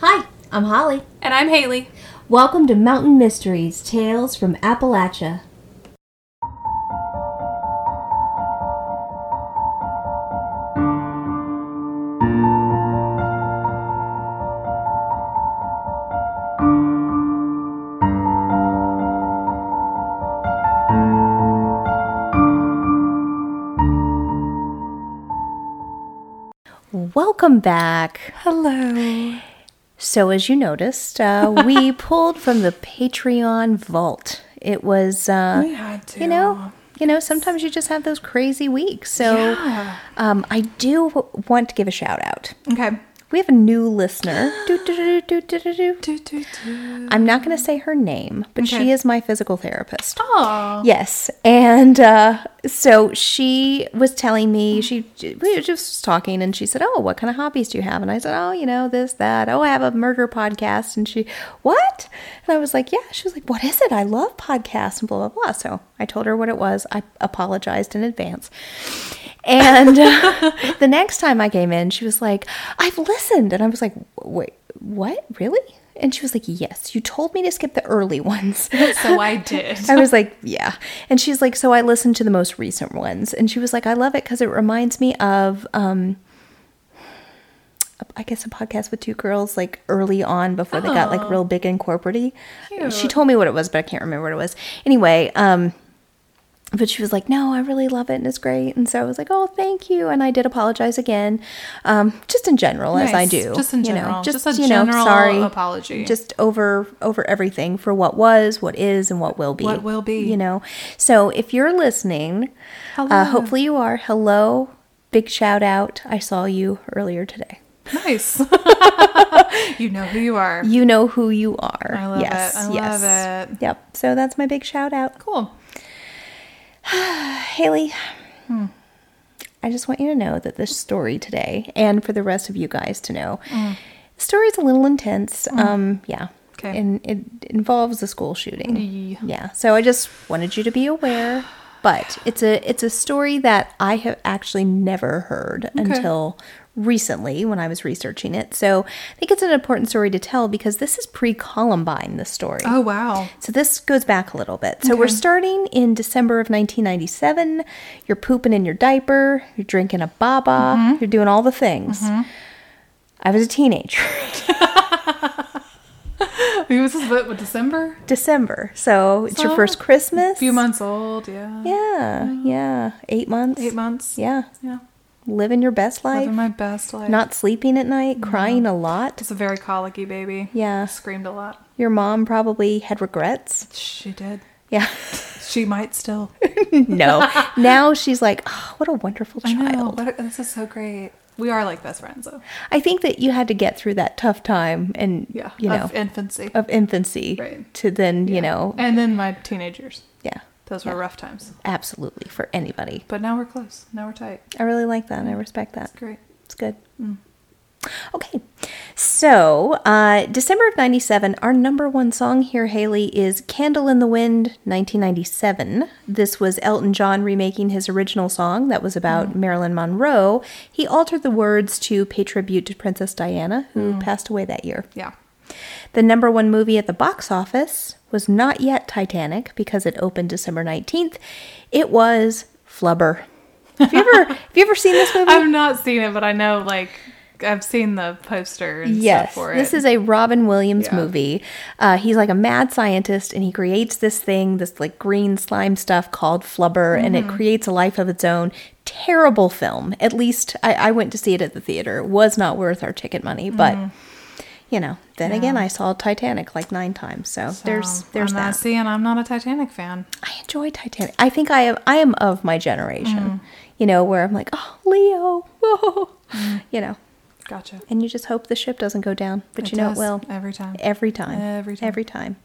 Hi, I'm Holly. And I'm Haley. Welcome to Mountain Mysteries Tales from Appalachia. Welcome back. Hello. So, as you noticed, uh, we pulled from the Patreon vault. It was, uh, We had to. you know, you know, sometimes you just have those crazy weeks. So, Yeah. um, I do w- want to give a shout out. Okay. We have a new listener. Do, do, do. I'm not going to say her name, but she is my physical therapist. Aw. Yes, and uh, so she was telling me she we were just talking, and she said, "Oh, what kind of hobbies do you have?" And I said, "Oh, you know this, that. Oh, I have a murder podcast." And she, "What?" And I was like, "Yeah." She was like, "What is it? I love podcasts and blah blah blah." So I told her what it was. I apologized in advance. And uh, the next time I came in, she was like, "I've listened," and I was like, "Wait, what? Really?" And she was like, "Yes, you told me to skip the early ones." So I did. I was like, yeah. And she's like, so I listened to the most recent ones. And she was like, I love it because it reminds me of, um, I guess a podcast with two girls like early on before they got like Oh. real big and corporate She told me what it was, but I can't remember what it was. Anyway, um, but she was like, no, I really love it and it's great. And so I was like, oh, thank you. And I did apologize again, um, just in general, as I do. Just in you know, general. Just a you know, general sorry, apology. Just over over everything for what was, what is, and what will be. What will be. You know. So if you're listening, Hello. uh, hopefully you are. Hello, big shout out. I saw you earlier today. Nice. you know who you are. You know who you are. I love yes, it. I yes. love it. Yep. So that's my big shout out. Cool. Haley, Hmm. I just want you to know that this story today, and for the rest of you guys to know, Mm. the story's a little intense. Um, yeah. Okay. And it involves a school shooting. Yeah. Yeah. So I just wanted you to be aware. But it's a it's a story that I have actually never heard until recently when I was researching it. So I think it's an important story to tell because this is pre Columbine. the story. Oh, wow. So this goes back a little bit. So we're starting in December of 1997. You're pooping in your diaper. You're drinking a baba. Mm-hmm. You're doing all the things. I was a teenager. Who was? What, what, December? December. So it's your first Christmas. A few months old, yeah. Yeah, yeah. Eight months. Eight months. Yeah. Yeah. Living your best life. Living my best life. Not sleeping at night. Crying a lot. It's a very colicky baby. Yeah. Screamed a lot. Your mom probably had regrets. She did. Yeah. She might still. no. Now she's like, oh, what a wonderful I child. know. A, this is so great. We are like best friends, though. I think that you had to get through that tough time and Yeah. you know Of infancy. of infancy Right. to then you know And then my teenagers. yeah Those were rough times. absolutely for anybody. But now we're close. Now we're tight. I really like that. I mm. respect that. Great. It's good. Mm. Okay, so uh, December of '97, our number one song here, Haley, is "Candle in the Wind" 1997. This was Elton John remaking his original song that was about mm. Marilyn Monroe. He altered the words to pay tribute to Princess Diana, who passed away that year. Yeah. The number one movie at the box office was not yet Titanic because it opened December 19th. It was Flubber. Have you ever have you ever seen this movie? I've not seen it, but I know, like, I've seen the poster and yes, stuff for it. this is a Robin Williams Yeah. movie. Uh, he's like a mad scientist, and he creates this thing, this like green slime stuff called Flubber, and Mm-hmm. it creates a life of its own. Terrible film. At least I, I went to see it at the theater. It was not worth our ticket money, but you know. Then again, Mm-hmm. I saw Titanic like nine times, so, So, there's there's I'm that. Not seeing, I'm not a Titanic fan. I enjoy Titanic. I think I am I am of my generation. Mm. You know, where I'm like, oh, Leo, whoa. Mm. you know, Gotcha. and you just hope the ship doesn't go down, but It you know does it will every time. every time, Every time. every time.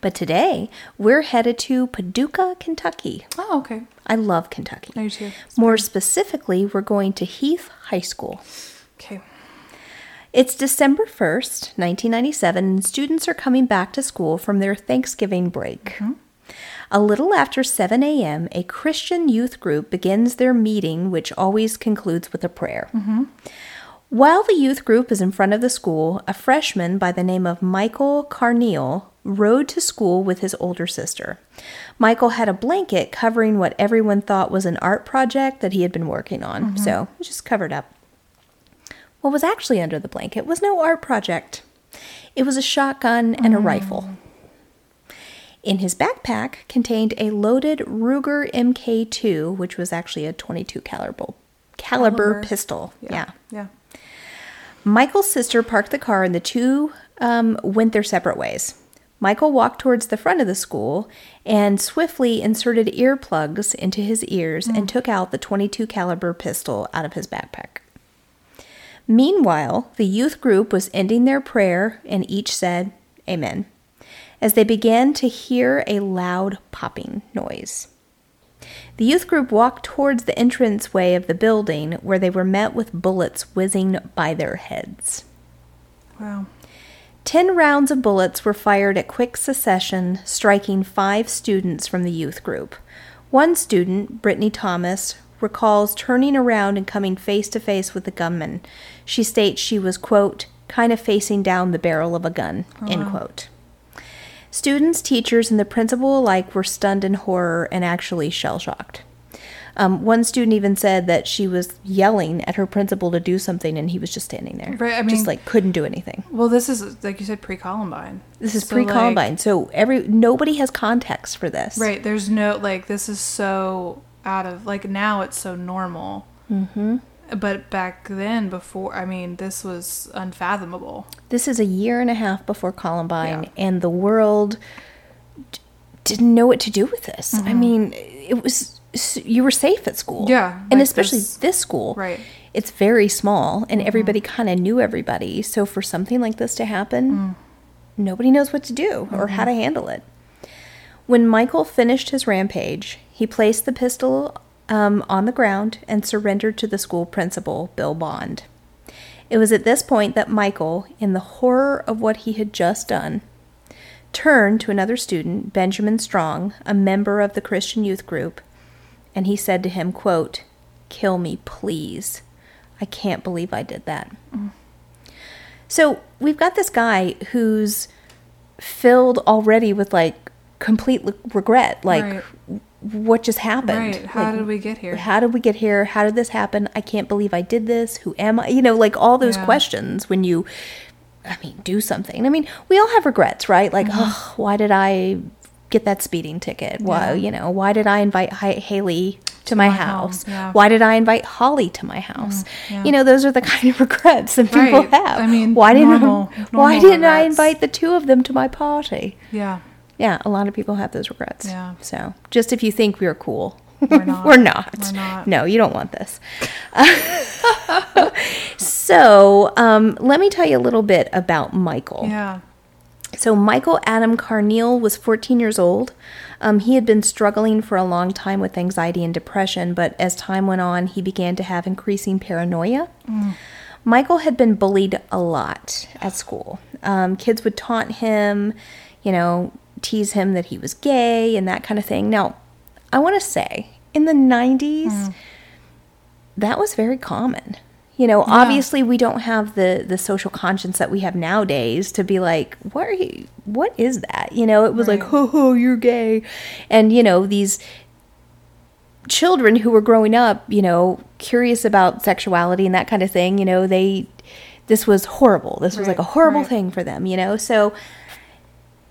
But today we're headed to Paducah, Kentucky. Oh, okay. I love Kentucky. I do too. It's More pretty- specifically, we're going to Heath High School. Okay. It's December 1st, 1997, and students are coming back to school from their Thanksgiving break. Mm-hmm. A little after 7 a.m., a Christian youth group begins their meeting, which always concludes with a prayer. Mm-hmm. While the youth group is in front of the school, a freshman by the name of Michael Carneal rode to school with his older sister. Michael had a blanket covering what everyone thought was an art project that he had been working on, mm-hmm. so it was just covered up. What was actually under the blanket was no art project. It was a shotgun and a rifle. In his backpack contained a loaded Ruger MK2, which was actually a 22 caliber caliber, Caliber. pistol. yeah. Yeah. Michael's sister parked the car and the two um, went their separate ways. Michael walked towards the front of the school and swiftly inserted earplugs into his ears and took out the 22 caliber pistol out of his backpack. Meanwhile, the youth group was ending their prayer and each said, Amen, as they began to hear a loud popping noise. The youth group walked towards the entranceway of the building where they were met with bullets whizzing by their heads. Wow. Ten rounds of bullets were fired at quick succession, striking five students from the youth group. One student, Brittany Thomas, recalls turning around and coming face to face with the gunman. She states she was, quote, kind of facing down the barrel of a gun, end quote. Students, teachers, and the principal alike were stunned in horror and actually shell shocked. Um, one student even said that she was yelling at her principal to do something and he was just standing there. Right, I just like couldn't do anything. Well, this is like you said, pre-Columbine. This is So, pre Columbine, like- so every nobody has context for this. right. There's no like this is so out of like now it's so normal. Mm-hmm. But back then, before I mean, this was unfathomable. This is a year and a half before Columbine, Yeah. and the world d- didn't know what to do with this. I mean, it was you were safe at school, Mm-hmm. Yeah, and like especially this- this, school, Right. Mm-hmm. It's very small, and everybody kind of knew everybody. So for something like this to happen, Mm. nobody knows what to do or how to Mm-hmm. handle it. When Michael finished his rampage, he placed the pistol um, on the ground and surrendered to the school principal, Bill Bond. It was at this point that Michael, in the horror of what he had just done, turned to another student, Benjamin Strong, a member of the Christian youth group, and he said to him, quote, "Kill me, please. I can't believe I did that." So, we've got this guy who's filled already with like complete regret, like Right. What just happened? Right. How Like, did we get here? how did we get here? How did this happen? I can't believe I did this. Who am I? You know, like all those Yeah. questions when you, I mean, do something. I mean, we all have regrets, right? Like, oh, why did I get that speeding ticket? Why, Mm-hmm. Yeah. you know, why did I invite Haley to my, my house? yeah. Why did I invite Holly to my house? yeah. You know, those are the kind of regrets that people Right. have. I mean, why didn't normal- why normal didn't I invite the two of them to my party? Yeah. Yeah, a lot of people have those regrets. Yeah. So just if you think we're cool, We're not. we're not. We're not. No, you don't want this. so um, let me tell you a little bit about Michael. Yeah. So Michael Adam Carneal was 14 years old. Um, he had been struggling for a long time with anxiety and depression, but as time went on, he began to have increasing paranoia. Michael had been bullied a lot at school. Um, kids would taunt him, you know, tease him that he was gay and that kind of thing. Now, I want to say, in the 90s, mm. that was very common. You know, obviously we don't have the the social conscience that we have nowadays to be like, what are you what is that? You know, it was like, Right. ho ho, you're gay. And you know, these children who were growing up, you know, curious about sexuality and that kind of thing, you know, they this was horrible. This was like a horrible right. thing for them, you know. So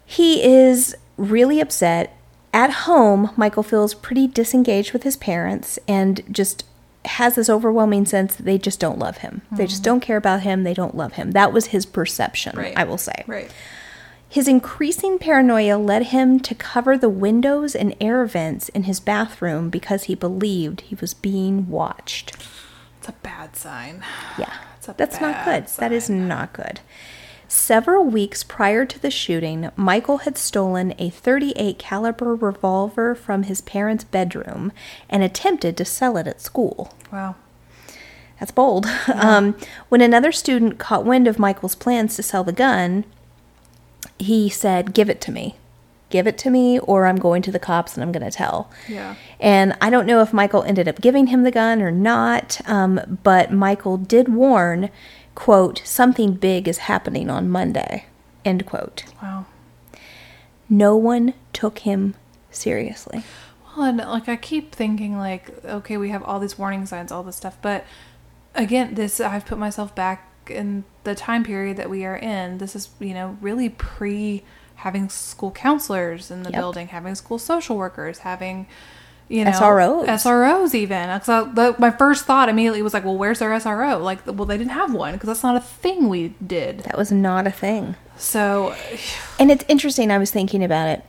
he is really upset. At home, Michael feels pretty disengaged with his parents and just has this overwhelming sense that they just don't love him. They just mm-hmm. don't care about him. They don't love him. That was his perception, Right. I will say. Right. His increasing paranoia led him to cover the windows and air vents in his bathroom because he believed he was being watched. It's a bad sign. Yeah, that's not good. That is not good. Several weeks prior to the shooting, Michael had stolen a 38 caliber revolver from his parents' bedroom and attempted to sell it at school. Wow. That's bold. Um, when another student caught wind of Michael's plans to sell the gun, he said, "Give it to me. give it to me or I'm going to the cops and I'm going to tell. Yeah. And I don't know if Michael ended up giving him the gun or not, um, but Michael did warn, quote, something big is happening on Monday, end quote. Wow. No one took him seriously. Well, and like I keep thinking, like, okay, we have all these warning signs, all this stuff, but again, this I've put myself back in the time period that we are in. This is, you know, really pre having school counselors in the Yep. building, having school social workers, having you know SROs. SROs even. 'Cause I- the, my first thought immediately was like, well, where's their SRO? Like, well, they didn't have one because that's not a thing we did. That was not a thing. So, And it's interesting, I was thinking about it.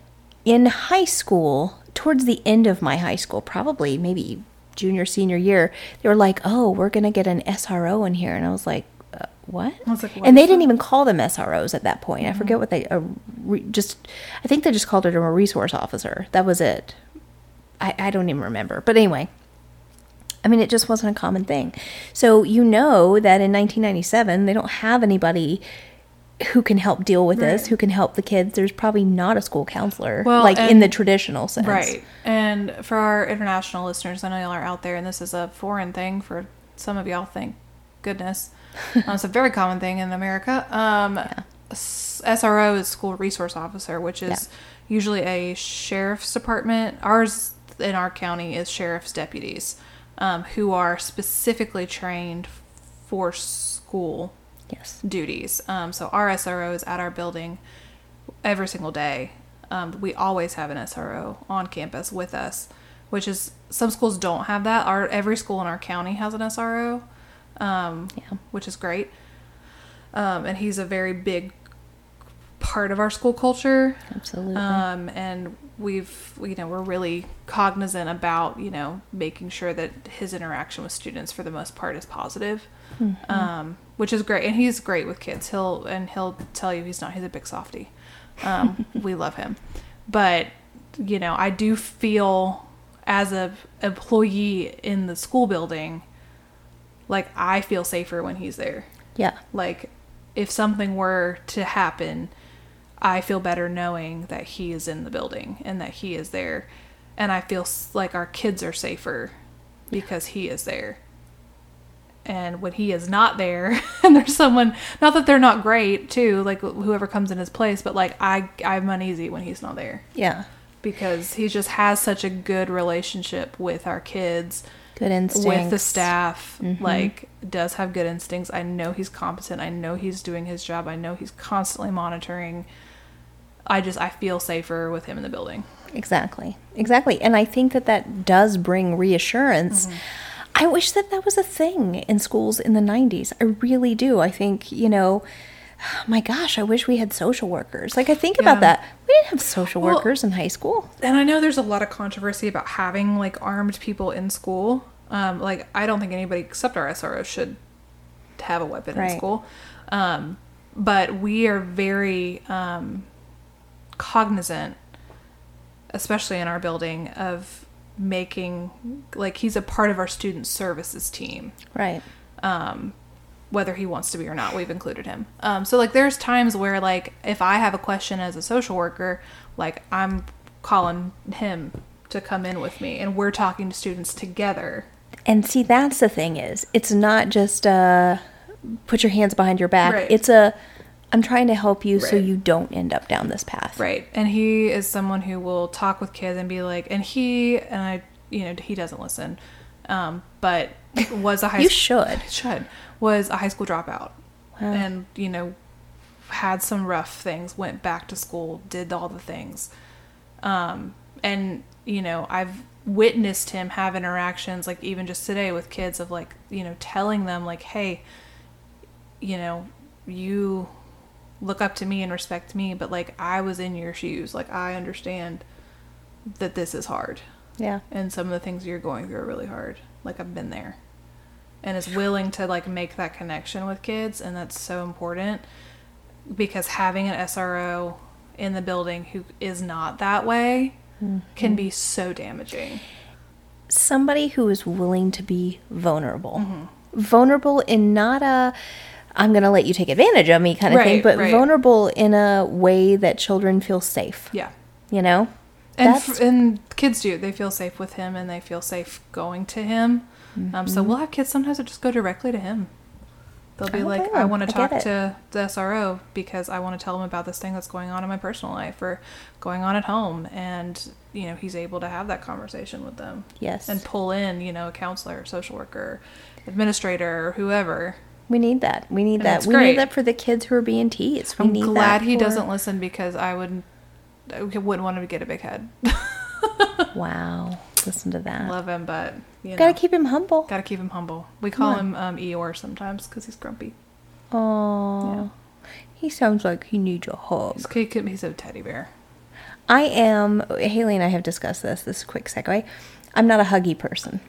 In high school, towards the end of my high school, probably maybe junior, senior year, they were like, oh, we're going to get an SRO in here. And I was like, uh, what? I was like, what and they didn't even call them SROs at that point. I forget what they, re, just, I think they just called it a resource officer. That was it. I, I don't even remember. But anyway, I mean, it just wasn't a common thing. So you know that in 1997, they don't have anybody who can help deal with this, who can help the kids. There's probably not a school counselor, Well, like in the traditional sense. Right. And for our international listeners, I know y'all are out there, and this is a foreign thing for some of y'all. Thank goodness, um, it's a very common thing in America. Um, S- SRO is school resource officer, which is usually a sheriff's department. Ours in our county is sheriff's deputies, um, who are specifically trained for school Yes. duties. Um, so our SRO is at our building every single day. Um, we always have an SRO on campus with us, which is some schools don't have that. Our every school in our county has an SRO, um, Yeah. which is great. Um, and he's a very big part of our school culture. Absolutely. Um, and we've, you know, we're really cognizant about, you know, making sure that his interaction with students for the most part is positive, um, which is great. And he's great with kids. He'll, and he'll tell you he's not, he's a big softy. Um, we love him. But, you know, I do feel as a employee in the school building, like I feel safer when he's there yeah. like if something were to happen i feel better knowing that he is in the building and that he is there and i feel like our kids are safer because he is there and when he is not there and there's someone not that they're not great too like whoever comes in his place but like i i'm uneasy when he's not there Yeah. because he just has such a good relationship with our kids Good instincts. with the staff Mhm. like does have good instincts i know he's competent i know he's doing his job i know he's constantly monitoring i just i feel safer with him in the building Exactly. Exactly. And I think that that does bring reassurance. Mm-hmm. I wish that that was a thing in schools in the 90s. I really do. I think, you know, my gosh, I wish we had social workers. Like, I think Yeah. about that. We didn't have social Well- workers in high school. and i know there's a lot of controversy about having like armed people in school um, like i don't think anybody except our sro should have a weapon Right. in school um, but we are very um, cognizant especially in our building of making like he's a part of our student services team Right. um, whether he wants to be or not. We've included him. Um, so like there's times where like if I have a question as a social worker, like I'm calling him to come in with me and we're talking to students together. And see, that's the thing is, it's not just uh, put your hands behind your back. Right. It's a, I'm trying to help you so you don't end up down this path. Right. And he is someone who will talk with kids and be like, and he and I, you know, he doesn't listen, um, but was a high You school should. should was a high school dropout, Wow. and you know, had some rough things. Went back to school, did all the things, um, and you know, I've witnessed him have interactions like even just today with kids of like you know telling them like, hey, you know, you look up to me and respect me, but like I was in your shoes. Like I understand that this is hard Yeah. and some of the things you're going through are really hard. Like I've been there. And is willing to like make that connection with kids and that's so important because having an SRO in the building who is not that way can be so damaging. somebody who is willing to be vulnerable. Mm-hmm. Vulnerable in not a I'm going to let you take advantage of me kind of thing, but right. vulnerable in a way that children feel safe. Yeah. you know? And, f- and kids do. They feel safe with him and they feel safe going to him. Um, so we'll have kids sometimes that just go directly to him. They'll be Mm-hmm. I like, I want to talk to the SRO because I want to tell him about this thing that's going on in my personal life or going on at home. And, you know, he's able to have that conversation with them Yes. and pull in, you know, a counselor, social worker, administrator, or whoever. We need that. We need And that. We great. need that for the kids who are being teased. We I'm glad he for- doesn't listen because I would I wouldn't want him to get a big head. Wow. Listen to that. Love him, but you know, Gotta keep him humble. Gotta keep him humble. We call on. him um, Eeyore sometimes because he's grumpy. Oh, he sounds like he needs a hug. He's, he's a teddy bear. I am. Haley and I have discussed this. This quick segue. I'm not a huggy person.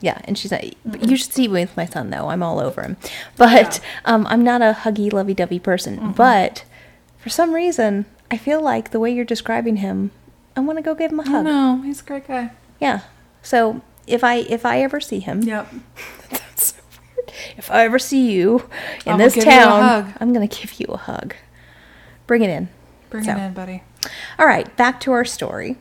Yeah, and she's not. but You should see me with my son though. I'm all over him, but um, I'm not a huggy, lovey-dovey person. But for some reason, I feel like the way you're describing him, I want to go give him a hug. no, he's a great guy. Yeah. So if I if I ever see him, Yep. That's so weird. If I ever see you in I will this town, hug. I'm gonna give you a hug. Bring it in. Bring So. it in, buddy. All right, back to our story.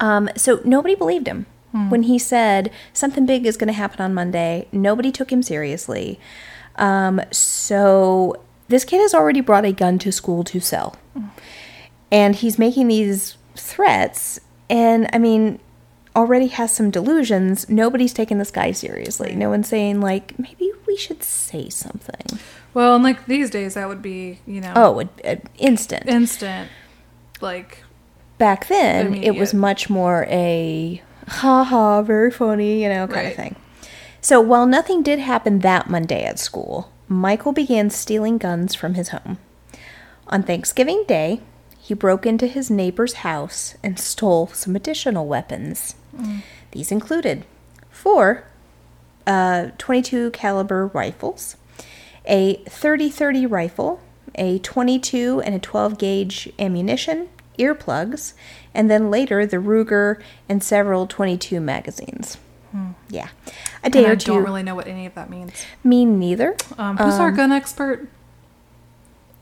Um, so nobody believed him when he said something big is going to happen on Monday. Nobody took him seriously. Um, so this kid has already brought a gun to school to sell, and he's making these threats. And I mean, already has some delusions. Nobody's taking this guy seriously. No one's saying like maybe we should say something. Well, and like these days, that would be you know Oh, instant. instant. Like back then it was much more a ha ha very funny you know kind of thing. So while nothing did happen that monday at school michael began stealing guns from his home. On thanksgiving day he broke into his neighbor's house and stole some additional weapons. These included four uh, 22 caliber rifles a 30-30 rifle, a 22 and a 12 gauge ammunition, earplugs, and then later the Ruger and several 22 magazines. Yeah, a day and or I two. don't really know what any of that means. Me neither. Um, who's our gun expert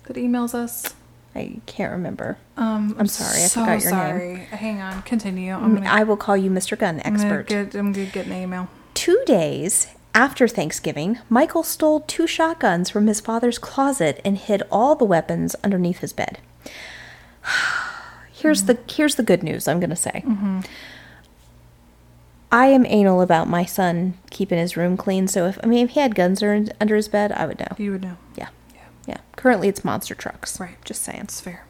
that emails us? I can't remember. Um, I'm sorry, I so forgot your name. Hang on, continue. I'm gonna, I will call you Mr. Gun I'm gonna Expert. get, I'm gonna get an email. Two days after Thanksgiving, Michael stole two shotguns from his father's closet and hid all the weapons underneath his bed. Here's the here's the good news I'm going to say. Mm-hmm. I am anal about my son keeping his room clean, so if I mean if he had guns under, under his bed, I would know. You would know. Yeah. Yeah, Yeah. Currently it's monster trucks. Right. Just saying. that's fair.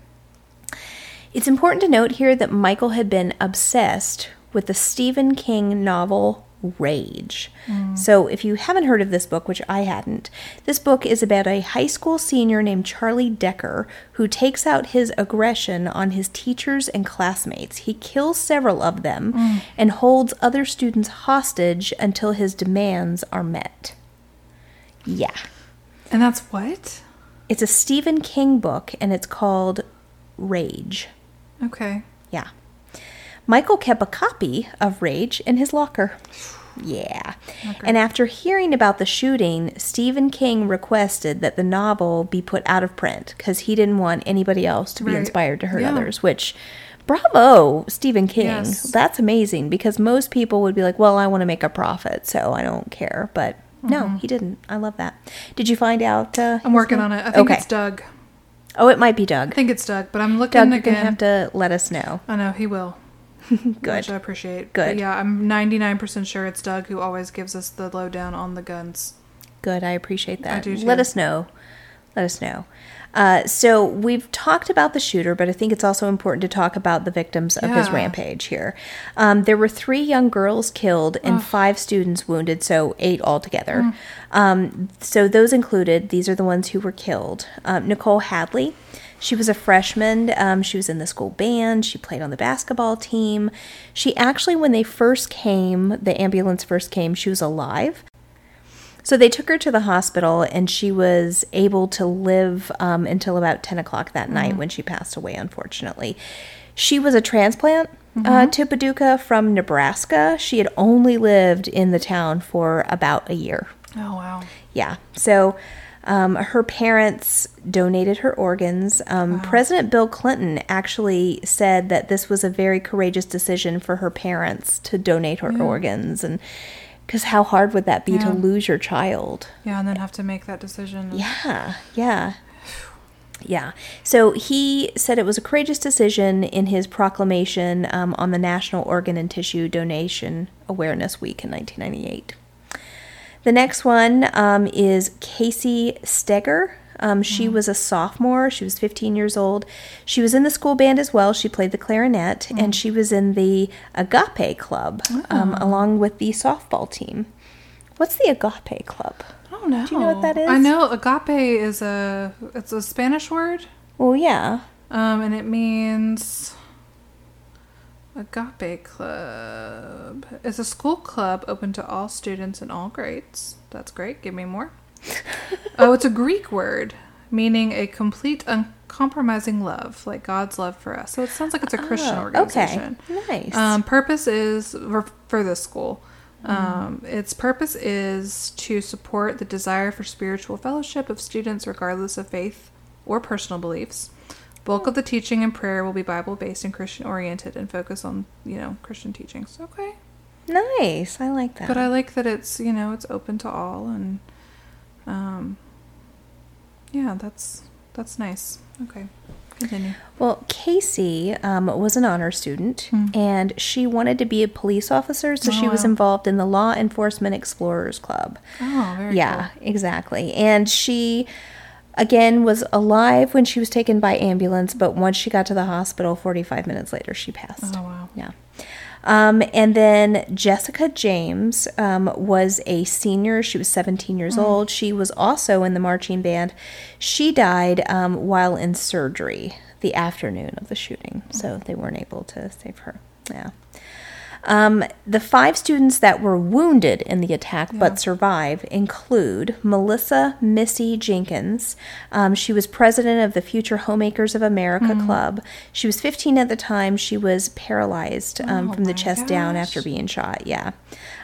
It's important to note here that Michael had been obsessed with the Stephen King novel Rage. Hmm. So, if you haven't heard of this book, which I hadn't, this book is about a high school senior named Charlie Decker who takes out his aggression on his teachers and classmates. He kills several of them hmm. and holds other students hostage until his demands are met. Yeah. And that's what? It's a Stephen King book and it's called Rage. Okay. Yeah. Michael kept a copy of Rage in his locker. Yeah. And after hearing about the shooting, Stephen King requested that the novel be put out of print because he didn't want anybody else to be Right. inspired to hurt Yeah. others, which. Bravo, Stephen King. Yes. That's amazing because most people would be like, well, I want to make a profit, so I don't care. But no, he didn't. I love that. Did you find out? Uh, Mm-hmm. I'm working name? on it. I think okay. it's Doug. Oh, it might be Doug. I think it's Doug, but I'm looking Doug, again. going to have to let us know. I know he will. Good. Which I appreciate. Good. But yeah, I'm 99% sure it's Doug who always gives us the lowdown on the guns. Good. I appreciate that. I do Let us know. Let us know. Uh, so we've talked about the shooter, but I think it's also important to talk about the victims of his rampage here. Um, there were three young girls killed and five students wounded, so eight altogether. Mm. Um, so those included, these are the ones who were killed. Um, Nicole Hadley. She was a freshman. Um, she was in the school band. She played on the basketball team. She actually, when they first came, the ambulance first came, she was alive. So they took her to the hospital, and she was able to live um, until about 10 o'clock that night when she passed away, unfortunately. She was a transplant uh, to Paducah from Nebraska. She had only lived in the town for about a year. Oh, wow. Yeah. So Um, her parents donated her organs. Um, President Bill Clinton actually said that this was a very courageous decision for her parents to donate her organs, and because how hard would that be to lose your child? Yeah, and then have to make that decision. Yeah, yeah. Yeah. So he said it was a courageous decision in his proclamation um, on the National Organ and Tissue Donation Awareness Week in 1998. The next one um, is Kayce Steger. Um, she was a sophomore. She was 15 years old. She was in the school band as well. She played the clarinet, and she was in the Agape Club um, along with the softball team. What's the Agape Club? I don't know. Do you know what that is? I know agape is a it's a Spanish word, Well, yeah. um, and it means agape club. It's a school club open to all students in all grades. That's great. Give me more. oh, it's a Greek word meaning a complete, uncompromising love, like God's love for us. So it sounds like it's a Christian Oh, organization. Okay. Nice. Um, purpose is for, for this school. Um, its purpose is to support the desire for spiritual fellowship of students, regardless of faith or personal beliefs. Bulk of the teaching and prayer will be Bible based and Christian oriented, and focus on you know Christian teachings. Okay, nice. I like that. but I like that it's you know it's open to all, and um, yeah, that's that's nice. Okay, continue. Well, Kayce um, was an honor student, and she wanted to be a police officer, so she Oh, was wow. involved in the Law Enforcement Explorers Club. Oh, very yeah, exactly. And she, again, was alive when she was taken by ambulance, but once she got to the hospital, 45 minutes later, she passed. Oh wow. Yeah. Um, and then Jessica James um, was a senior. She was 17 years old. She was also in the marching band. She died um, while in surgery the afternoon of the shooting, so they weren't able to save her. Yeah. Um, the five students that were wounded in the attack but survived include Melissa Missy Jenkins. Um, she was president of the Future Homemakers of America Club. She was 15 at the time. She was paralyzed um, Oh from the chest down after being shot. Yeah.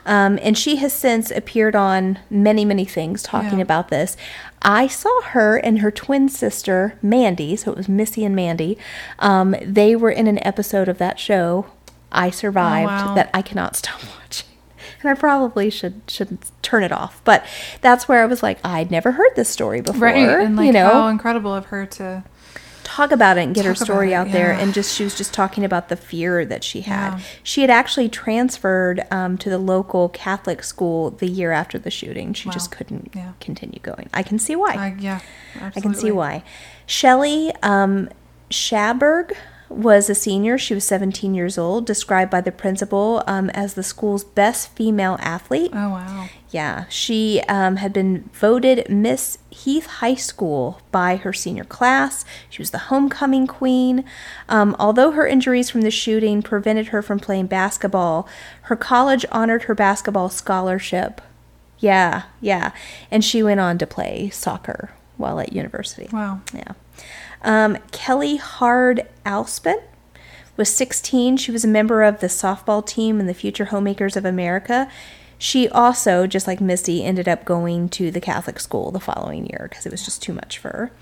Um, and she has since appeared on many, many things talking Yeah. about this. I saw her and her twin sister, Mandy, so it was Missy and Mandy. Um, they were in an episode of that show, I Survived, Oh, wow. that I cannot stop watching. And I probably should should turn it off. But that's where I was like, I'd never heard this story before. Right, and like you know, how incredible of her to talk about it and get her Talk story it, out there and just she was just talking about the fear that she had Yeah. she had actually transferred um, to the local catholic school the year after the shooting she just couldn't Yeah. continue going i can see why I, yeah, I can see why. Shelley um, Schaberg was a senior. She was 17 years old, described by the principal um, as the school's best female athlete. Oh wow. Yeah, she um, had been voted Miss Heath High School by her senior class. She was the homecoming queen. Um, although her injuries from the shooting prevented her from playing basketball, her college honored her basketball scholarship. Yeah, yeah. And she went on to play soccer while at university. Wow. Yeah. Um, Kelly Hard Alspin was 16. She was a member of the softball team and the Future Homemakers of America. She also, just like Missy, ended up going to the Catholic school the following year because it was just too much for her.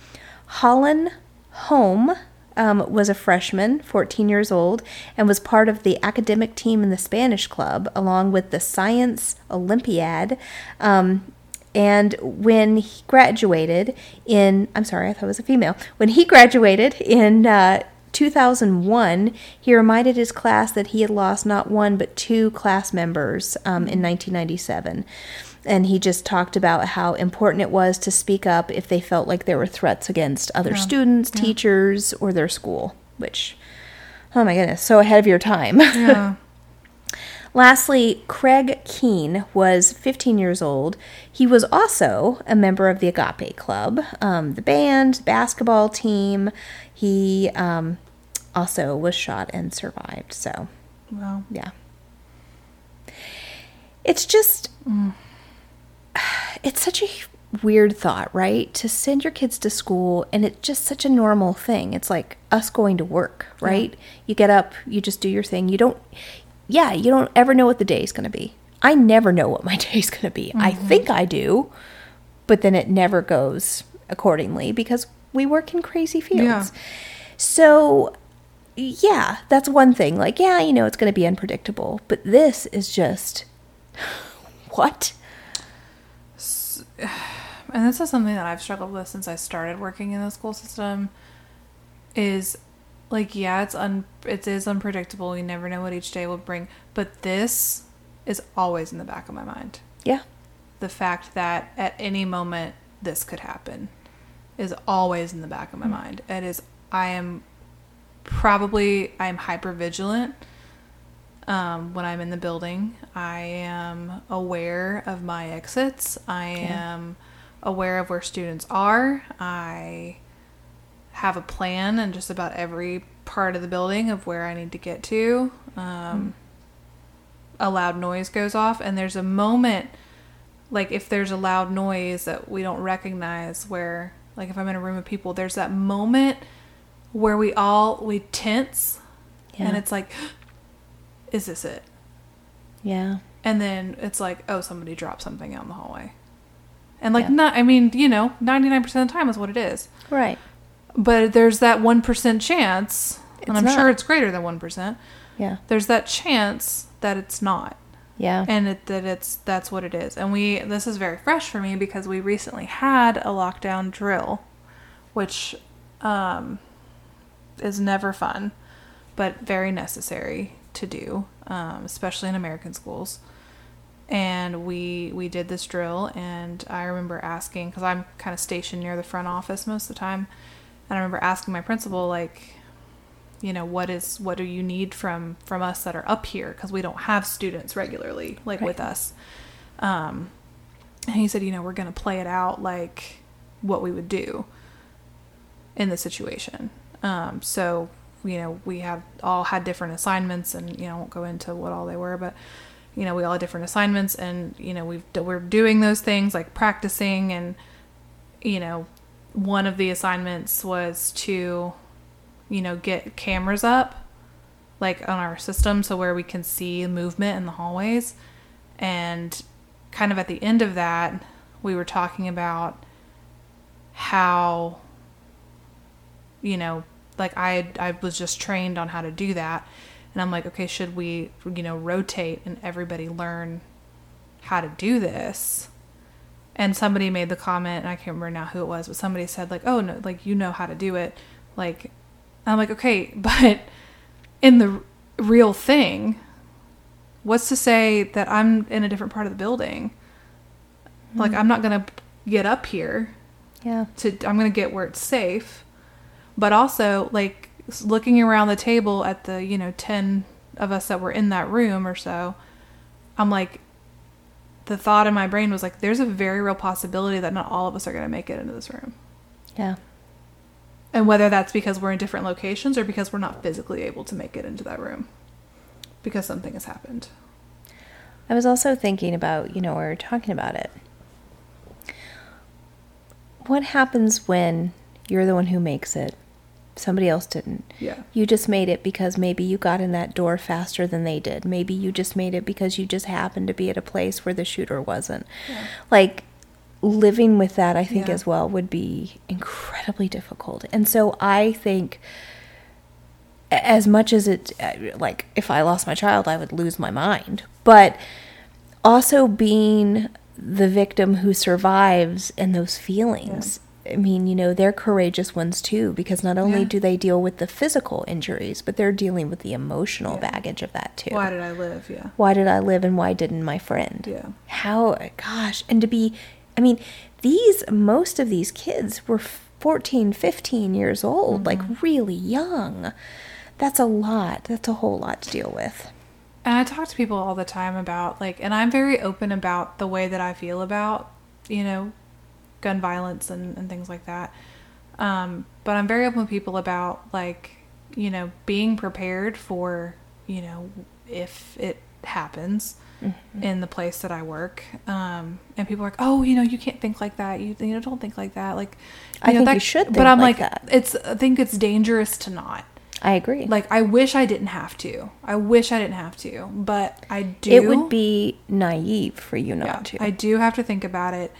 Hollan Holm um, was a freshman, 14 years old, and was part of the academic team in the Spanish club, along with the Science Olympiad. Um, and when he graduated in, I'm sorry, I thought it was a female. When he graduated in uh, 2001, he reminded his class that he had lost not one but two class members um, in 1997. And he just talked about how important it was to speak up if they felt like there were threats against other Yeah. students, teachers, or their school, which, oh my goodness, so ahead of your time. Yeah. Lastly, Craig Keene was 15 years old. He was also a member of the Agape Club, um, the band, basketball team. He um, also was shot and survived. So, wow. yeah. It's just, it's such a weird thought, right? To send your kids to school, and it's just such a normal thing. It's like us going to work, right? You get up, you just do your thing. You don't, yeah, you don't ever know what the day is going to be. I never know what my day is going to be. I mm-hmm. think I do, but then it never goes accordingly because we work in crazy fields. Yeah. So, yeah, that's one thing. Like, yeah, you know, it's going to be unpredictable, but this is just what? and this is something that I've struggled with since I started working in the school system is like yeah it's un it is unpredictable you never know what each day will bring but this is always in the back of my mind Yeah. the fact that at any moment this could happen is always in the back of my mind it is I am probably I'm hyper vigilant um, when I'm in the building. I am aware of my exits. I am aware of where students are. I have a plan and just about every part of the building of where I need to get to. Um, A loud noise goes off, and there's a moment, like if there's a loud noise that we don't recognize, where, like if I'm in a room of people, there's that moment where we all we tense, Yeah. and it's like, is this it? Yeah. And then it's like, oh, somebody dropped something out in the hallway. And like, Yeah. not, I mean, you know, 99% of the time is what it is. Right. But there's that 1% chance, It's and I'm not. sure it's greater than 1%. Yeah. There's that chance that it's not. Yeah. And it, that it's that's what it is. And we this is very fresh for me because we recently had a lockdown drill, which um, is never fun, but very necessary to do, um, especially in American schools. And we we did this drill, and I remember asking because I'm kind of stationed near the front office most of the time, and I remember asking my principal like, you know what is what do you need from from us that are up here? Because we don't have students regularly like with us. Um and he said you know we're going to play it out like what we would do in the situation. Um so you know we had all had different assignments and you know I won't go into what all they were but you know we all had different assignments and you know we've we're doing those things like practicing and you know one of the assignments was to you know, get cameras up like on our system so where we can see movement in the hallways. And kind of at the end of that, we were talking about how you know, like I I was just trained on how to do that. And I'm like, okay, should we, you know, rotate and everybody learn how to do this? And somebody made the comment, and I can't remember now who it was, but somebody said like, "Oh no, like you know how to do it." Like I'm like, "Okay, but in the real thing, what's to say that I'm in a different part of the building? Like I'm not going to get up here Yeah. to I'm going to get where it's safe. But also like looking around the table at the, you know, 10 of us that were in that room or so, I'm like the thought in my brain was like there's a very real possibility that not all of us are going to make it into this room. Yeah. And whether that's because we're in different locations or because we're not physically able to make it into that room because something has happened. I was also thinking about, you know, we were talking about it. What happens when you're the one who makes it? Somebody else didn't. Yeah. You just made it because maybe you got in that door faster than they did. Maybe you just made it because you just happened to be at a place where the shooter wasn't. Yeah. Like living with that, I think Yeah. as well would be incredibly difficult. And so I think as much as it uh, like if I lost my child, I would lose my mind. But also being the victim who survives and those feelings. I mean, you know, they're courageous ones too, because not only Yeah. do they deal with the physical injuries, but they're dealing with the emotional Yeah. baggage of that too. Why did I live? Yeah. Why did I live and why didn't my friend? Yeah. How, gosh, and to be, I mean, these, most of these kids were 14, 15 years old, Mm-hmm. like really young. That's a lot. That's a whole lot to deal with. And I talk to people all the time about like, and I'm very open about the way that I feel about, you know, gun violence and, and things like that. Um, but I'm very open with people about like, you know, being prepared for, you know, if it happens in the place that I work. Um, and people are like, oh, you know, you can't think like that. You, you know, don't think like that. Like, I know, think that- you should But I'm like like, it's. I think it's dangerous to not. I agree. Like I wish I didn't have to. I wish I didn't have to, but I do. it would be naive for you not yeah, to. I do have to think about it.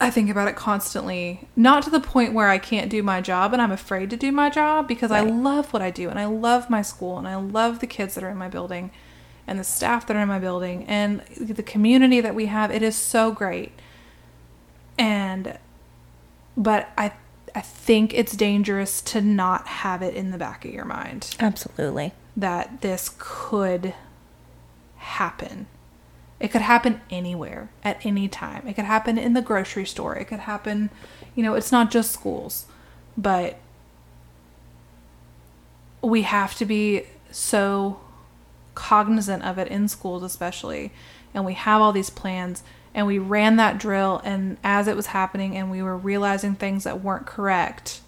I think about it constantly, not to the point where I can't do my job and I'm afraid to do my job because I love what I do and I love my school and I love the kids that are in my building and the staff that are in my building and the community that we have. It is so great. And but I I think it's dangerous to not have it in the back of your mind Absolutely. that this could happen. It could happen anywhere at any time. It could happen in the grocery store. It could happen, you know, it's not just schools, but we have to be so cognizant of it in schools, especially. And we have all these plans, and we ran that drill, and as it was happening, and we were realizing things that weren't correct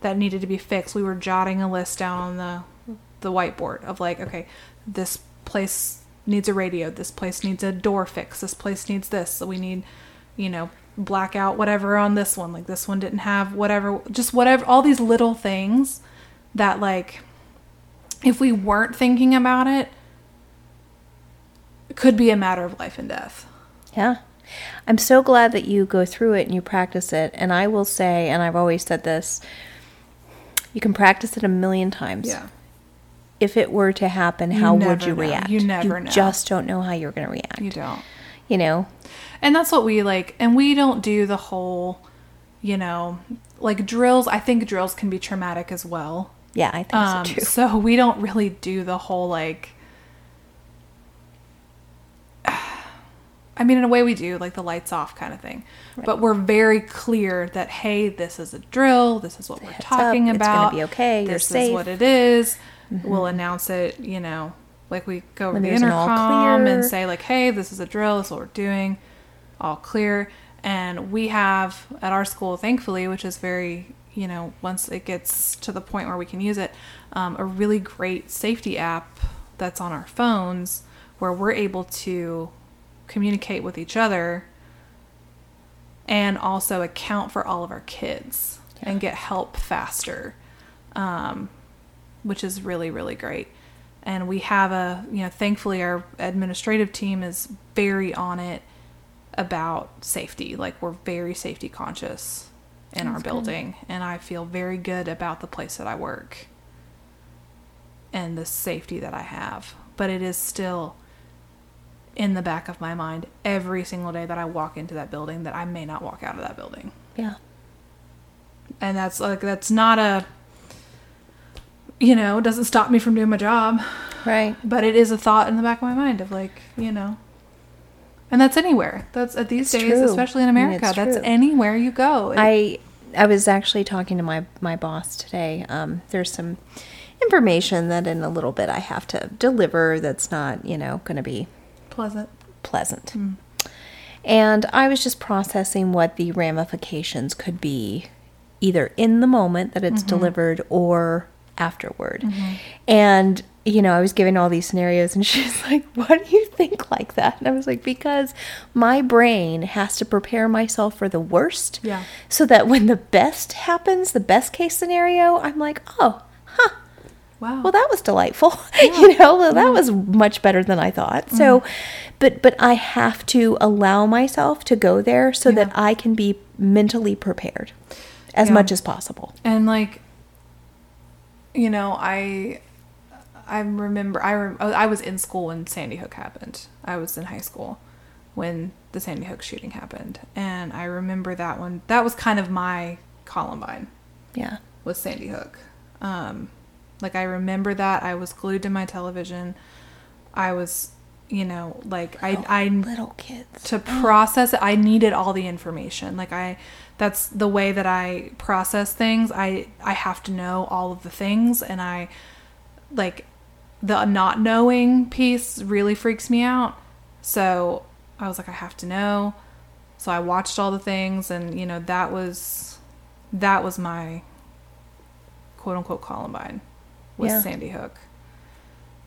that needed to be fixed, we were jotting a list down on the the whiteboard of like, okay, this place needs a radio, this place needs a door fix, this place needs this, so we need, you know, blackout whatever on this one. Like this one didn't have whatever, just whatever, all these little things that like, if we weren't thinking about it, could be a matter of life and death. Yeah. I'm so glad that you go through it and you practice it. And I will say, and I've always said this, you can practice it a million times. If it were to happen, You how would you know. react? You never know. just don't know how you're going to react. You don't. You know? And that's what we like. And we don't do the whole, you know, like drills. I think drills can be traumatic as well. Yeah, I think Um, so too. so we don't really do the whole like. I mean, in a way, we do like the lights off kind of thing, but we're very clear that hey, this is a drill. This is what we're talking up, it's gonna about. be okay, you're This is safe. what it is. We'll announce it. You know, like we go over the there's an intercom and say like, hey, this is a drill. This is what we're doing. All clear. And we have at our school, thankfully, which is very you know, once it gets to the point where we can use it, um, a really great safety app that's on our phones where we're able to communicate with each other and also account for all of our kids and get help faster, um, which is really, really great. And we have a, you know, thankfully our administrative team is very on it about safety. Like we're very safety conscious in our building, and I feel very good about the place that I work and the safety that I have. But it is still in the back of my mind every single day that I walk into that building that I may not walk out of that building. Yeah. And that's like that's not a you know, doesn't stop me from doing my job, Right. but it is a thought in the back of my mind of like, you know, and that's anywhere. That's at these It's days, true. especially in I mean, America. that's true. anywhere you go. It- I I was actually talking to my my boss today. Um, there's some information that in a little bit I have to deliver. That's not you know going to be pleasant. pleasant. And I was just processing what the ramifications could be, either in the moment that it's delivered or afterward. Mm-hmm. And, you know, I was giving all these scenarios, and she's like, Why do you think like that? And I was like, Because my brain has to prepare myself for the worst. Yeah. So that when the best happens, the best case scenario, I'm like, Oh, huh Wow. well that was delightful you know well that was much better than i thought so mm-hmm. but but i have to allow myself to go there so that i can be mentally prepared as Yeah. much as possible and like you know i i remember i rem- i was in school when sandy hook happened. I was in high school when the sandy hook shooting happened. And i remember that one that was kind of my columbine yeah. was sandy hook. Um like i remember that. I was glued to my television. I was you know like i i little kids. to process it i needed all the information. Like i that's the way that i process things i i have to know all of the things and i like the not knowing piece really freaks me out so i was like i have to know so i watched all the things and you know that was that was my quote unquote columbine was Yeah. sandy hook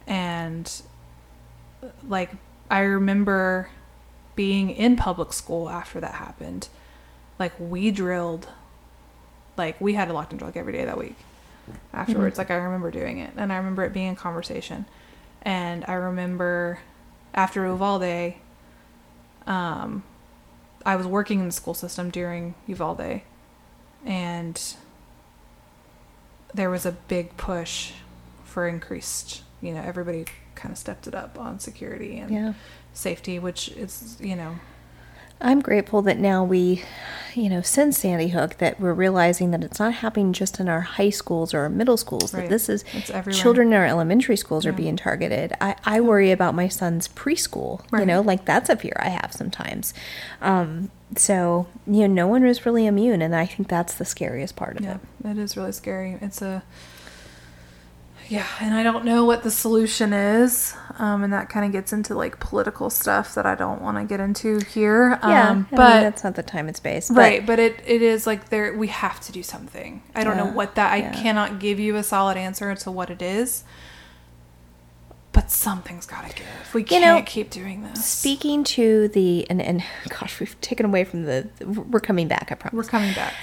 and like I remember being in public school after that happened. Like we drilled like we had a lockdown drill every day that week. Afterwards, like I remember doing it and I remember it being a conversation. And I remember after Uvalde um I was working in the school system during Uvalde, and there was a big push for increased. You know, everybody kind of stepped it up on security and Yeah. safety, which is you know I'm grateful that now we, you know, since Sandy Hook, that we're realizing that it's not happening just in our high schools or our middle schools. That this is children in our elementary schools are being targeted. I, I worry about my son's preschool. You know, like that's a fear I have sometimes. Um, so you know, no one is really immune, and I think that's the scariest part of Yeah, it. it is really scary. It's a yeah, and I don't know what the solution is, um, and that kind of gets into like political stuff that I don't want to get into here. Yeah, um, I but mean, that's not the time and space. But right, but it it is like there we have to do something. I don't know what that. I yeah. cannot give you a solid answer to what it is. But something's got to give. We You can't know, keep doing this. Speaking to the and and gosh, we've taken away from the. We're coming back. I promise. We're coming back.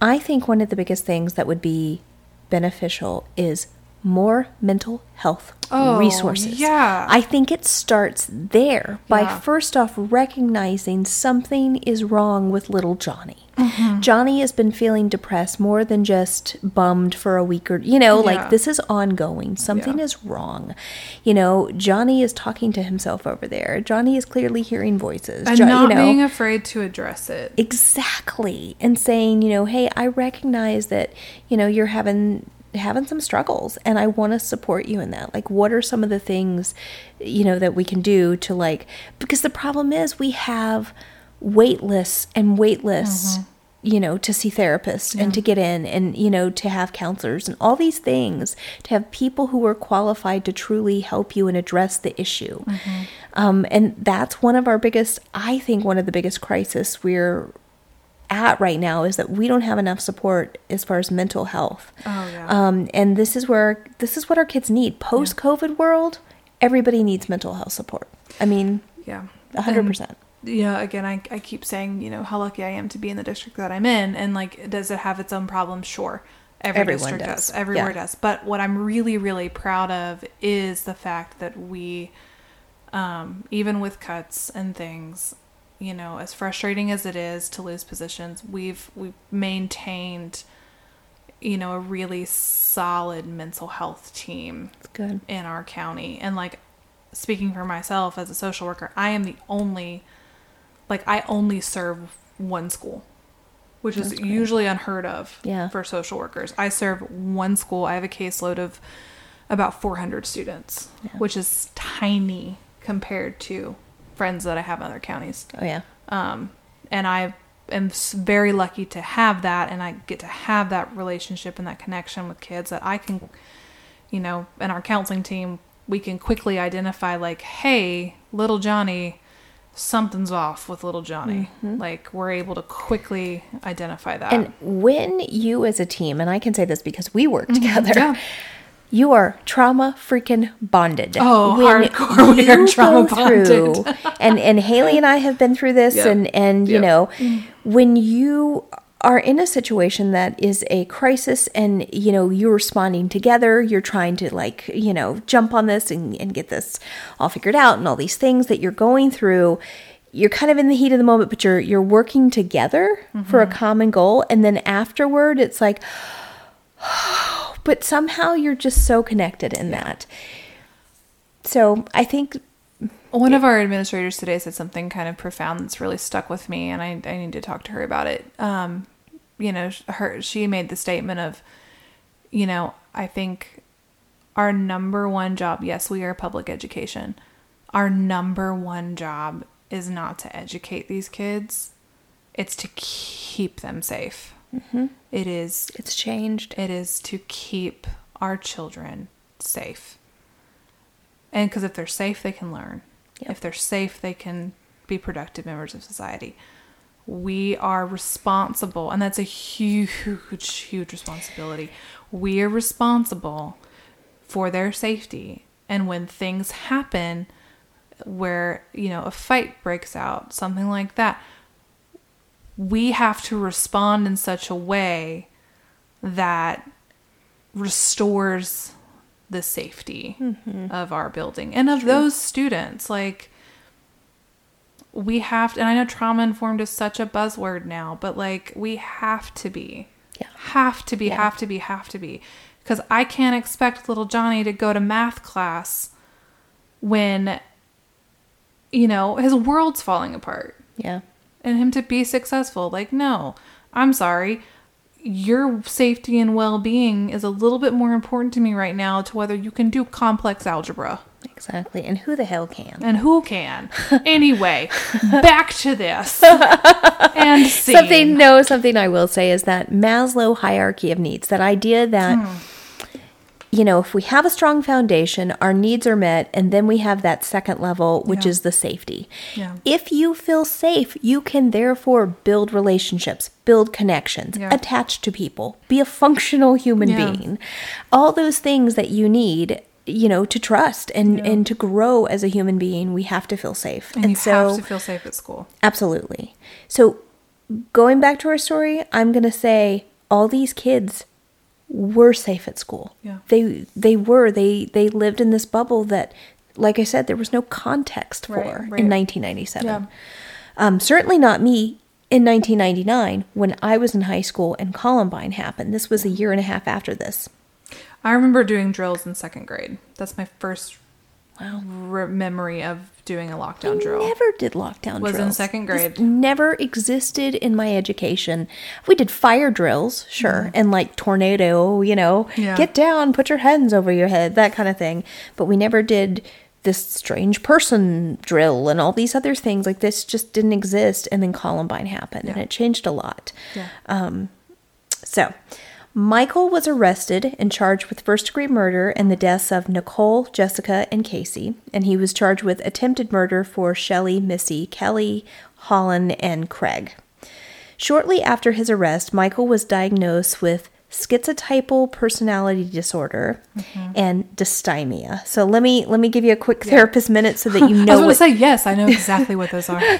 I think one of the biggest things that would be beneficial is more mental health Oh, resources. yeah. I think it starts there by Yeah. first off recognizing something is wrong with little Johnny. Mm-hmm. Johnny has been feeling depressed more than just bummed for a week or you know, Yeah. like this is ongoing. Something Yeah. is wrong. You know, Johnny is talking to himself over there. Johnny is clearly hearing voices. And Jo- not you know, being afraid to address it. exactly and saying you know hey i recognize that you know you're having having some struggles and i want to support you in that. Like what are some of the things you know that we can do to like because the problem is we have wait lists and wait lists you know to see therapists and to get in and you know to have counselors and all these things to have people who are qualified to truly help you and address the issue. Um, and that's one of our biggest i think one of the biggest crisis we're at right now is that we don't have enough support as far as mental health Oh, yeah. um, and this is where this is what our kids need post covid world everybody needs mental health support i mean Yeah. 100% yeah, again, I, I keep saying, you know, how lucky I am to be in the district that I'm in. And, like, does it have its own problems? Sure. Every Everyone district does. does. Everywhere Yeah. does. But what I'm really, really proud of is the fact that we, um, even with cuts and things, you know, as frustrating as it is to lose positions, we've we've maintained, you know, a really solid mental health team it's good in our county. And like speaking for myself as a social worker, I am the only like I only serve one school, which is great. usually unheard of Yeah. for social workers. I serve one school. I have a caseload of about 400 students, Yeah. which is tiny compared to friends that I have in other counties oh yeah um, and I am very lucky to have that, and I get to have that relationship and that connection with kids that I can, you know, and our counseling team, we can quickly identify like, hey, little Johnny, something's off with little Johnny. Like we're able to quickly identify that. and when you as a team and i can say this because we work together Mm-hmm. Yeah. You are trauma freaking bonded. Oh, When hardcore. We are trauma go through- bonded. and and Haley and I have been through this, Yep. and and you Yep. know, when you are in a situation that is a crisis and you know you're responding together you're trying to like you know jump on this and, and get this all figured out and all these things that you're going through you're kind of in the heat of the moment but you're you're working together for a common goal and then afterward it's like but somehow you're just so connected in that so i think One of our administrators today said something kind of profound that's really stuck with me, and I, I need to talk to her about it. Um, you know, her she made the statement of, you know, I think our number one job, yes, we are public education. Our number one job is not to educate these kids; it's to keep them safe. Mm-hmm. It is it's changed it is to keep our children safe. And because if they're safe, they can learn. Yep. If they're safe, they can be productive members of society. We are responsible, and that's a huge, huge responsibility. We are responsible for their safety. And when things happen where, you know, a fight breaks out, something like that, we have to respond in such a way that restores the safety mm-hmm. of our building and of those students like we have to, and I know trauma informed is such a buzzword now, but like we have to be. Yeah. Have to be, Yeah. have to be, have to be. Because I can't expect little Johnny to go to math class when, you know, his world's falling apart Yeah. And him to be successful. Like, no, I'm sorry. Your safety and well being is a little bit more important to me right now to whether you can do complex algebra. Exactly. And who the hell can? And who can? anyway, back to this. and scene. Something no, something I will say is that Maslow hierarchy of needs, that idea that Hmm. You know, if we have a strong foundation, our needs are met, and then we have that second level, which Yeah. is the safety. Yeah. If you feel safe, you can therefore build relationships, build connections, Yeah. attach to people, be a functional human being. All those things that you need, you know, to trust and Yeah. and to grow as a human being, we have to feel safe. and, you so have to feel safe at school. Absolutely. So, going back to our story, I'm going to say all these kids were safe at school. Yeah. They they were they they lived in this bubble that like I said there was no context for Right, right. in 1997. Yeah. Um certainly not me in 1999 when I was in high school and Columbine happened. This was a year and a half after this. I remember doing drills in second grade. That's my first Wow. re- memory of doing a lockdown drill. Never did lockdown Was in drills. second This grade. never existed in my education. We did fire drills, sure, and like tornado, you know, Mm-hmm. Yeah. get down, put your hands over your head, that kind of thing. But we never did this strange person drill and all these other things. Like this just didn't exist. And then Columbine happened, and it changed a lot. Yeah. So, Michael was arrested and charged with first degree murder in the deaths of Nicole, Jessica, and Kayce. And he was charged with attempted murder for Shelley, Missy, Kelly, Hollan, and Craig. Shortly after his arrest, Michael was diagnosed with schizotypal personality disorder and dysthymia. So let me let me give you a quick therapist minute so that you know. I was going to say yes. I know exactly what those are.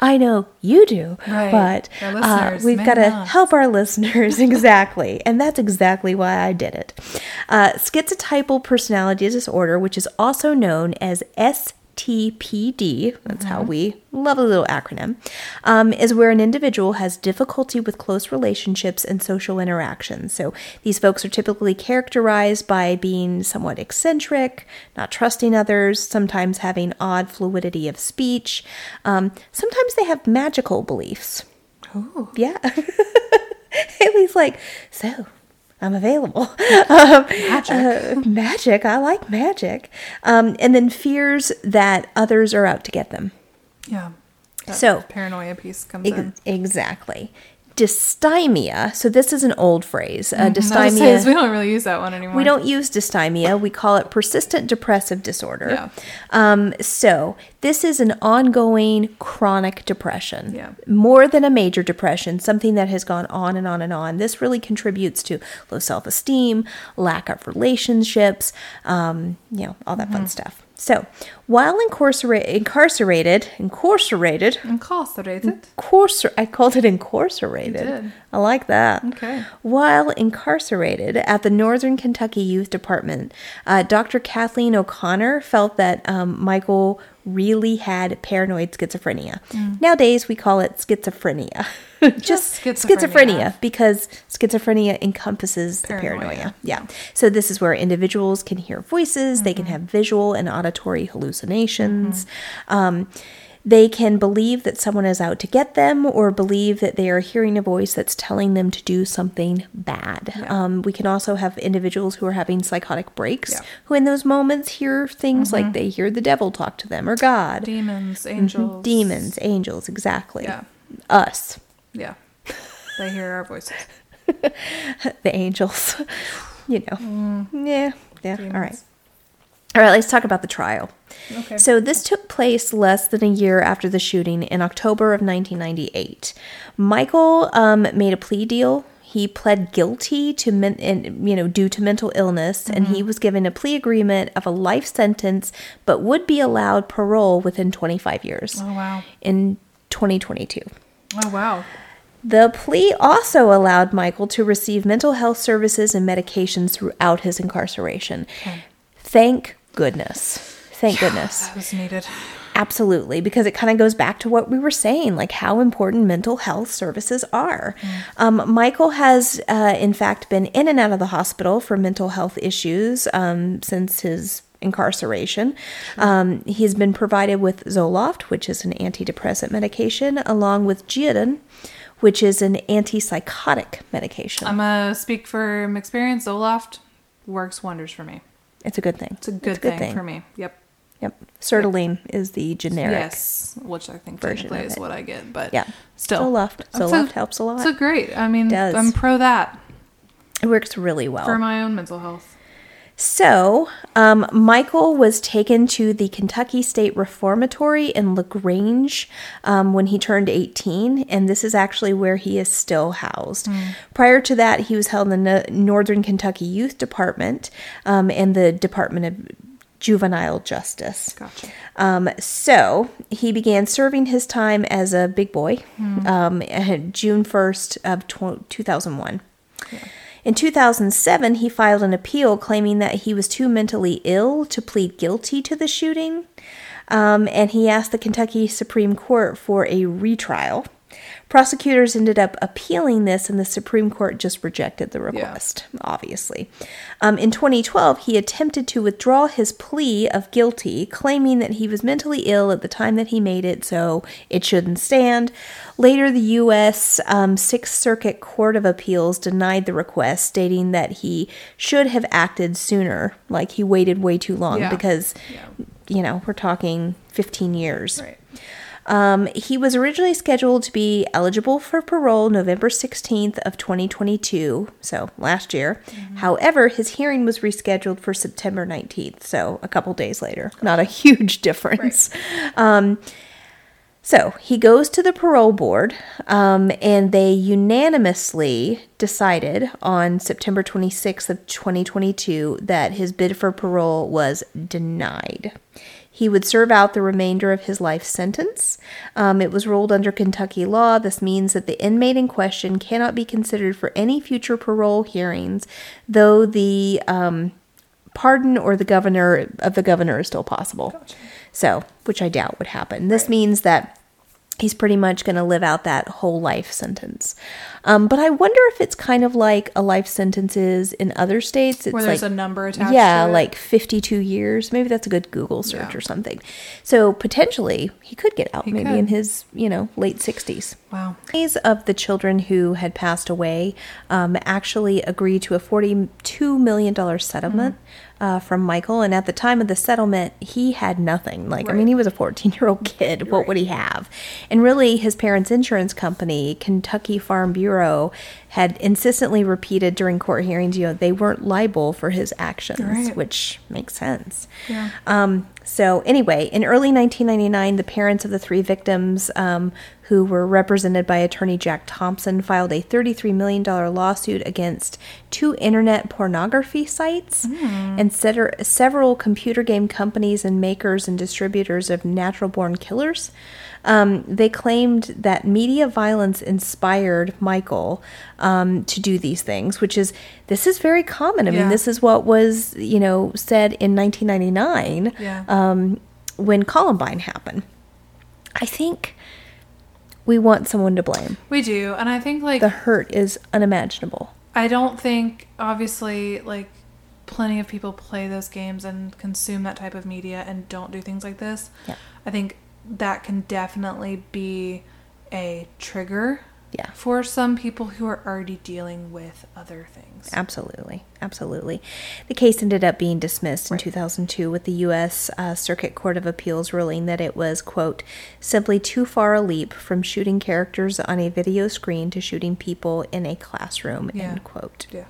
I know you do, Right. but uh, we've got to help our listeners exactly, and that's exactly why I did it. Uh, schizotypal personality disorder, which is also known as STPD, that's how Mm-hmm. we love a little acronym, um, is where an individual has difficulty with close relationships and social interactions. So these folks are typically characterized by being somewhat eccentric, not trusting others, sometimes having odd fluidity of speech. Um, sometimes they have magical beliefs. Ooh. Yeah. Haley's like, so I'm available. um, Magic. uh, magic. I like magic. Um, and then fears that others are out to get them. Yeah. So- paranoia piece comes Ex- in. exactly. Dysthymia. So this is an old phrase. Uh, I was dysthymia. we don't really use that one anymore. We don't use dysthymia. We call it persistent depressive disorder. Yeah. Um, so this is an ongoing chronic depression. Yeah. More than a major depression, something that has gone on and on and on. This really contributes to low self-esteem, lack of relationships, um, you know, all that Mm-hmm. fun stuff. So while incarcera- incarcerated, incarcerated, Incarcerated. Incarcer- I called it incarcerated. I like that. Okay. While incarcerated at the Northern Kentucky Youth Department, uh, Dr. Kathleen O'Connor felt that um, Michael really had paranoid schizophrenia. Nowadays, we call it schizophrenia. Just, Mm. Just schizophrenia. schizophrenia. because schizophrenia encompasses the Paranoia. paranoia. Yeah. So this is where individuals can hear voices, they can Mm-hmm. have visual and auditory hallucinations. Um, they can believe that someone is out to get them or believe that they are hearing a voice that's telling them to do something bad. Yeah. Um, we can also have individuals who are having psychotic breaks Yeah. Mm-hmm. who, in those moments, hear things like they hear the devil talk to them or God. Demons, angels. Demons, angels, exactly. Yeah. Us, Yeah. They hear our voices. the angels. you know. Yeah. Yeah. All right. All right, let's talk about the trial. Okay. So, this took place less than a year after the shooting in October of 1998. Michael um, made a plea deal. He pled guilty to, men- and, you know, due to mental illness, and he was given a plea agreement of a life sentence, but would be allowed parole within 25 years oh, wow. in 2022. Oh, wow. The plea also allowed Michael to receive mental health services and medications throughout his incarceration. Okay. Thank goodness. Thank goodness. That was needed. Absolutely, because it kind of goes back to what we were saying, like how important mental health services are. Um, Michael has, uh, in fact, been in and out of the hospital for mental health issues um, since his incarceration. Um, he's been provided with Zoloft, which is an antidepressant medication, along with Geodon, which is an antipsychotic medication. I'm gonna speak from experience. Zoloft works wonders for me. It's a good thing. It's a good, thing, for me. Yep. Yep. Sertraline is the generic. Yes, which I think technically is what I get, but Yeah. still Zoloft. I'm Zoloft helps a lot. So great. I mean. I'm pro that It works really well. for my own mental health. So, um, Michael was taken to the Kentucky State Reformatory in LaGrange um, when he turned 18, and this is actually where he is still housed. Prior to that, he was held in the Northern Kentucky Youth Department um, and the Department of Juvenile Justice. Gotcha. Um, so he began serving his time as a big boy um, June 1st of tw- 2001. In 2007, he filed an appeal claiming that he was too mentally ill to plead guilty to the shooting, um, and he asked the Kentucky Supreme Court for a retrial. Prosecutors ended up appealing this, and the Supreme Court just rejected the request, obviously. Um, in 2012, he attempted to withdraw his plea of guilty, claiming that he was mentally ill at the time that he made it, so it shouldn't stand. Later, the U.S. Um, Sixth Circuit Court of Appeals denied the request, stating that he should have acted sooner, like he waited way too long, Yeah. because, Yeah. you know, we're talking 15 years. Right. Um, he was originally scheduled to be eligible for parole November 16th of 2022, so last year. However, his hearing was rescheduled for September 19th, so a couple days later. Not a huge difference. Um, so he goes to the parole board, um, and they unanimously decided on September 26th of 2022 that his bid for parole was denied. He would serve out the remainder of his life sentence. Um, it was ruled under Kentucky law. This means that the inmate in question cannot be considered for any future parole hearings, though the um, pardon or the governor of the governor is still possible. So, which I doubt would happen. This means that he's pretty much going to live out that whole life sentence. Um, but I wonder if it's kind of like a life sentence is in other states. It's Where there's like a number attached. yeah, to it. like 52 years. Maybe that's a good Google search Yeah. or something. So potentially he could get out He maybe could. in his, you know, late 60s. wow. Families of the children who had passed away um, actually agreed to a $42 million settlement uh, from Michael. And at the time of the settlement, he had nothing. Like, I mean, he was a 14 year old kid. What would he have? And really, his parents' insurance company, Kentucky Farm Bureau, had insistently repeated during court hearings, you know, they weren't liable for his actions, Right. which makes sense. Yeah. Um, so anyway, in early 1999, the parents of the three victims, um, who were represented by attorney Jack Thompson, filed a $33 million lawsuit against two internet pornography sites and setter- several computer game companies and makers and distributors of natural-born killers. Um, they claimed that media violence inspired Michael um, to do these things, which is this is very common. I mean, this is what was you know said in 1999 Yeah. um, when Columbine happened. I think we want someone to blame. we do, and I think like The hurt is unimaginable. I don't think obviously like plenty of people play those games and consume that type of media and don't do things like this. Yeah. I think that can definitely be a trigger Yeah. for some people who are already dealing with other things. Absolutely, absolutely. The case ended up being dismissed in 2002 with the U.S. Uh, Circuit Court of Appeals ruling that it was, quote, simply too far a leap from shooting characters on a video screen to shooting people in a classroom, Yeah. end quote. Yeah.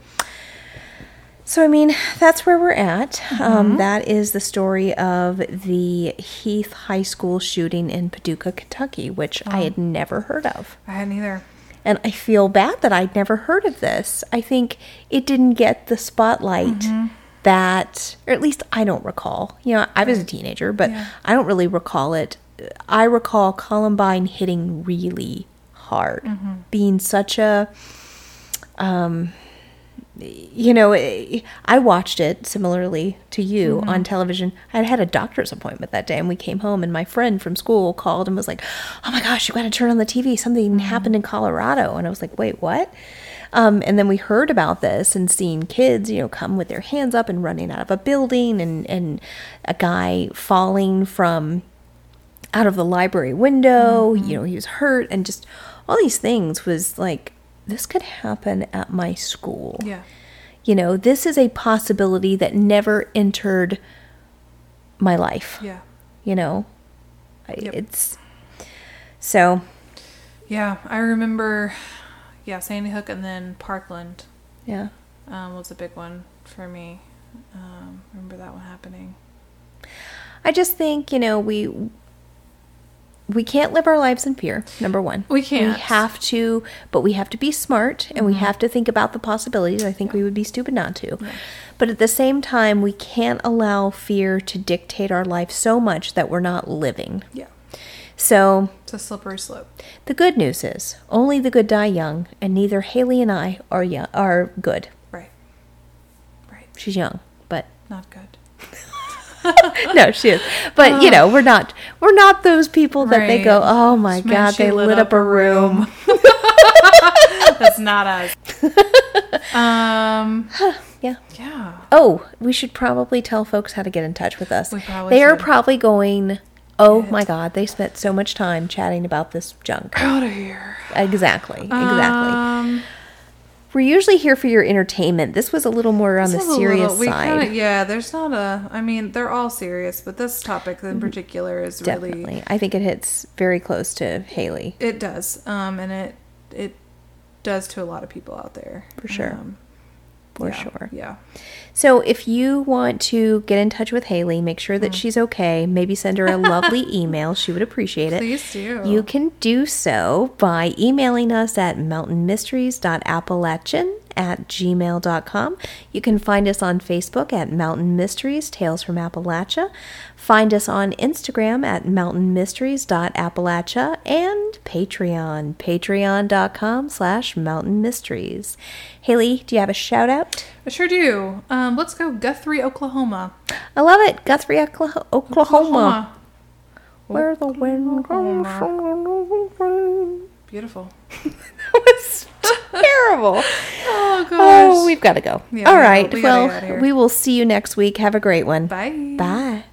So, I mean, that's where we're at. Mm-hmm. Um, that is the story of the Heath High School shooting in Paducah, Kentucky, which I had never heard of. I hadn't either. And I feel bad that I'd never heard of this. I think it didn't get the spotlight Mm-hmm. that, or at least I don't recall. You know, I was a teenager, but Yeah. I don't really recall it. I recall Columbine hitting really hard, Mm-hmm. being such a, um, you know, eh, I watched it similarly to you Mm-hmm. on television. I had a doctor's appointment that day, and we came home, and my friend from school called and was like, "Oh my gosh, you got to turn on the TV! Something Mm-hmm. happened in Colorado." And I was like, "Wait, what?" Um, and then we heard about this and seen kids, you know, come with their hands up and running out of a building, and and a guy falling from out of the library window. Mm-hmm. You know, he was hurt, and just all these things was like, this could happen at my school. Yeah. You know, this is a possibility that never entered my life. Yeah. You know, Yep. it's so Yeah. I remember, yeah, Sandy Hook and then Parkland yeah. um, was a big one for me. Um, remember that one happening. I just think you know we we can't live our lives in fear. Number one, We can't. Mm-hmm. We have to, but we have to be smart and we have to think about the possibilities. I think we would be stupid not to. But at the same time, we can't allow fear to dictate our life so much that we're not living. Yeah. So It's a slippery slope. the good news is only the good die young, and neither Haley and I are young, are good. Right. Right. She's young, but Not good. no, she is. But you know, we're not we're not those people that they go, oh my god, they lit, up, a room. That's not us. um. Yeah. Yeah. Oh, we should probably tell folks how to get in touch with us. They are should. probably going, oh Get. my god, they spent so much time chatting about this junk. Out of here. Exactly, exactly. Um, We're usually here for your entertainment. This was a little more on the this serious little- side. Kinda, yeah. There's not a. I mean, they're all serious, but this topic in particular is really. Mm-hmm. Definitely. I think it hits very close to Haley. It does. Um, and it it does to a lot of people out there For sure. Um, For yeah, sure. Yeah. So if you want to get in touch with Haley, make sure Mm. that she's okay. Maybe send her a lovely email. She would appreciate it. Please do. You can do so by emailing us at mountainmysteries.appalachian at gmail.com. You can find us on Facebook at Mountain Mysteries Tales from Appalachia. Find us on Instagram at mountainmysteries.appalachia and Patreon, patreon.com slash mountain mysteries. Haley, do you have a shout out? I sure do. Um, let's go Guthrie, Oklahoma. I love it. Guthrie, Oklahoma. Oklahoma. Oklahoma. Where the wind comes from. Beautiful. That was terrible. Oh, oh gosh. Oh, we've got to go. Yeah, All right. we well, get outta here. we will see you next week. Have a great one. Bye. Bye.